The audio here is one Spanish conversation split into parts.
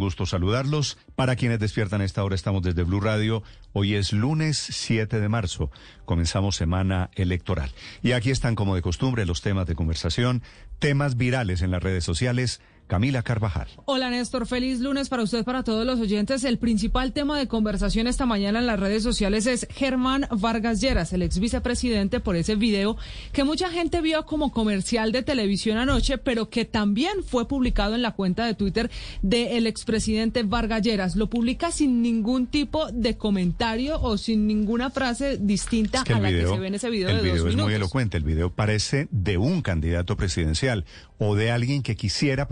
Gusto saludarlos. Para quienes despiertan esta hora, estamos desde Blue Radio. Hoy es lunes 7 de marzo. Comenzamos semana electoral. Y aquí están, como de costumbre, los temas de conversación, temas virales en las redes sociales Camila Carvajal. Hola Néstor, feliz lunes para usted, para todos los oyentes. El principal tema de conversación esta mañana en las redes sociales es Germán Vargas Lleras, el ex vicepresidente, por ese video que mucha gente vio como comercial de televisión anoche, pero que también fue publicado en la cuenta de Twitter del expresidente Vargas Lleras. Lo publica sin ningún tipo de comentario o sin ninguna frase distinta a la que se ve en ese video el de video dos es minutos. muy elocuente. El video parece de un candidato presidencial o de alguien que quisiera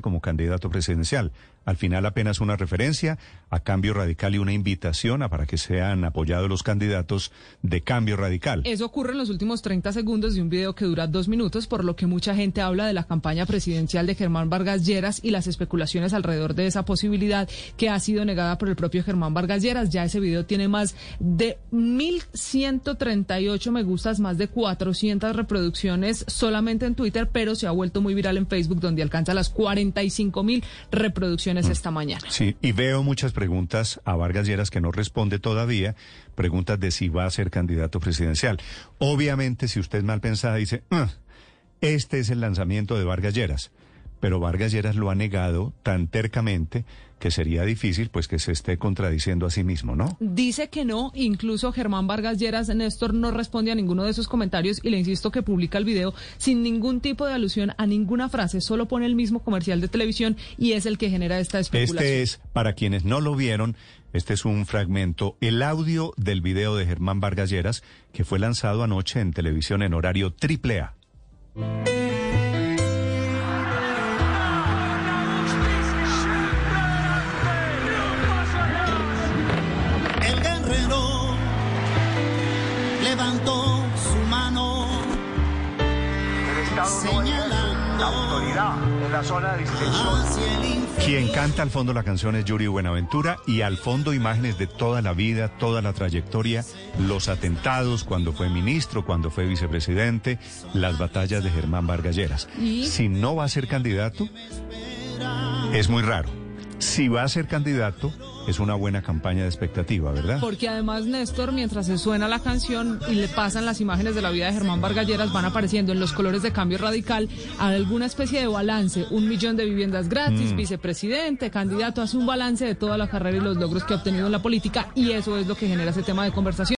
como candidato presidencial. Al final apenas una referencia a Cambio Radical y una invitación a para que sean apoyados los candidatos de Cambio Radical. Eso ocurre en los últimos 30 segundos de un video que dura dos minutos, por lo que mucha gente habla de la campaña presidencial de Germán Vargas Lleras y las especulaciones alrededor de esa posibilidad que ha sido negada por el propio Germán Vargas Lleras. Ya ese video tiene más de 1.138 me gustas, más de 400 reproducciones solamente en Twitter, pero se ha vuelto muy viral en Facebook, donde alcanza las 45 mil reproducciones esta mañana. Sí, y veo muchas preguntas a Vargas Lleras que no responde todavía, preguntas de si va a ser candidato presidencial. Obviamente, si usted es mal pensada, dice, "Ah, este es el lanzamiento de Vargas Lleras. Pero Vargas Lleras lo ha negado tan tercamente que sería difícil pues que se esté contradiciendo a sí mismo, ¿no? Dice que no, incluso Germán Vargas Lleras, Néstor, no responde a ninguno de esos comentarios y le insisto que publica el video sin ningún tipo de alusión a ninguna frase, solo pone el mismo comercial de televisión y es el que genera esta especulación. Este es, para quienes no lo vieron, este es un fragmento, el audio del video de Germán Vargas Lleras, que fue lanzado anoche en televisión en horario triple A. Señalando autoridad en la zona de distensión. Quien canta al fondo la canción es Yuri Buenaventura y al fondo imágenes de toda la vida, toda la trayectoria, los atentados, cuando fue ministro, cuando fue vicepresidente, las batallas de Germán Vargas Lleras. ¿Y? Si no va a ser candidato, es muy raro. Si va a ser candidato, es una buena campaña de expectativa, ¿verdad? Porque además, Néstor, mientras se suena la canción y le pasan las imágenes de la vida de Germán Vargas Lleras, van apareciendo en los colores de cambio radical alguna especie de balance. Un millón de viviendas gratis, Mm. vicepresidente, candidato, hace un balance de toda la carrera y los logros que ha obtenido en la política y eso es lo que genera ese tema de conversación.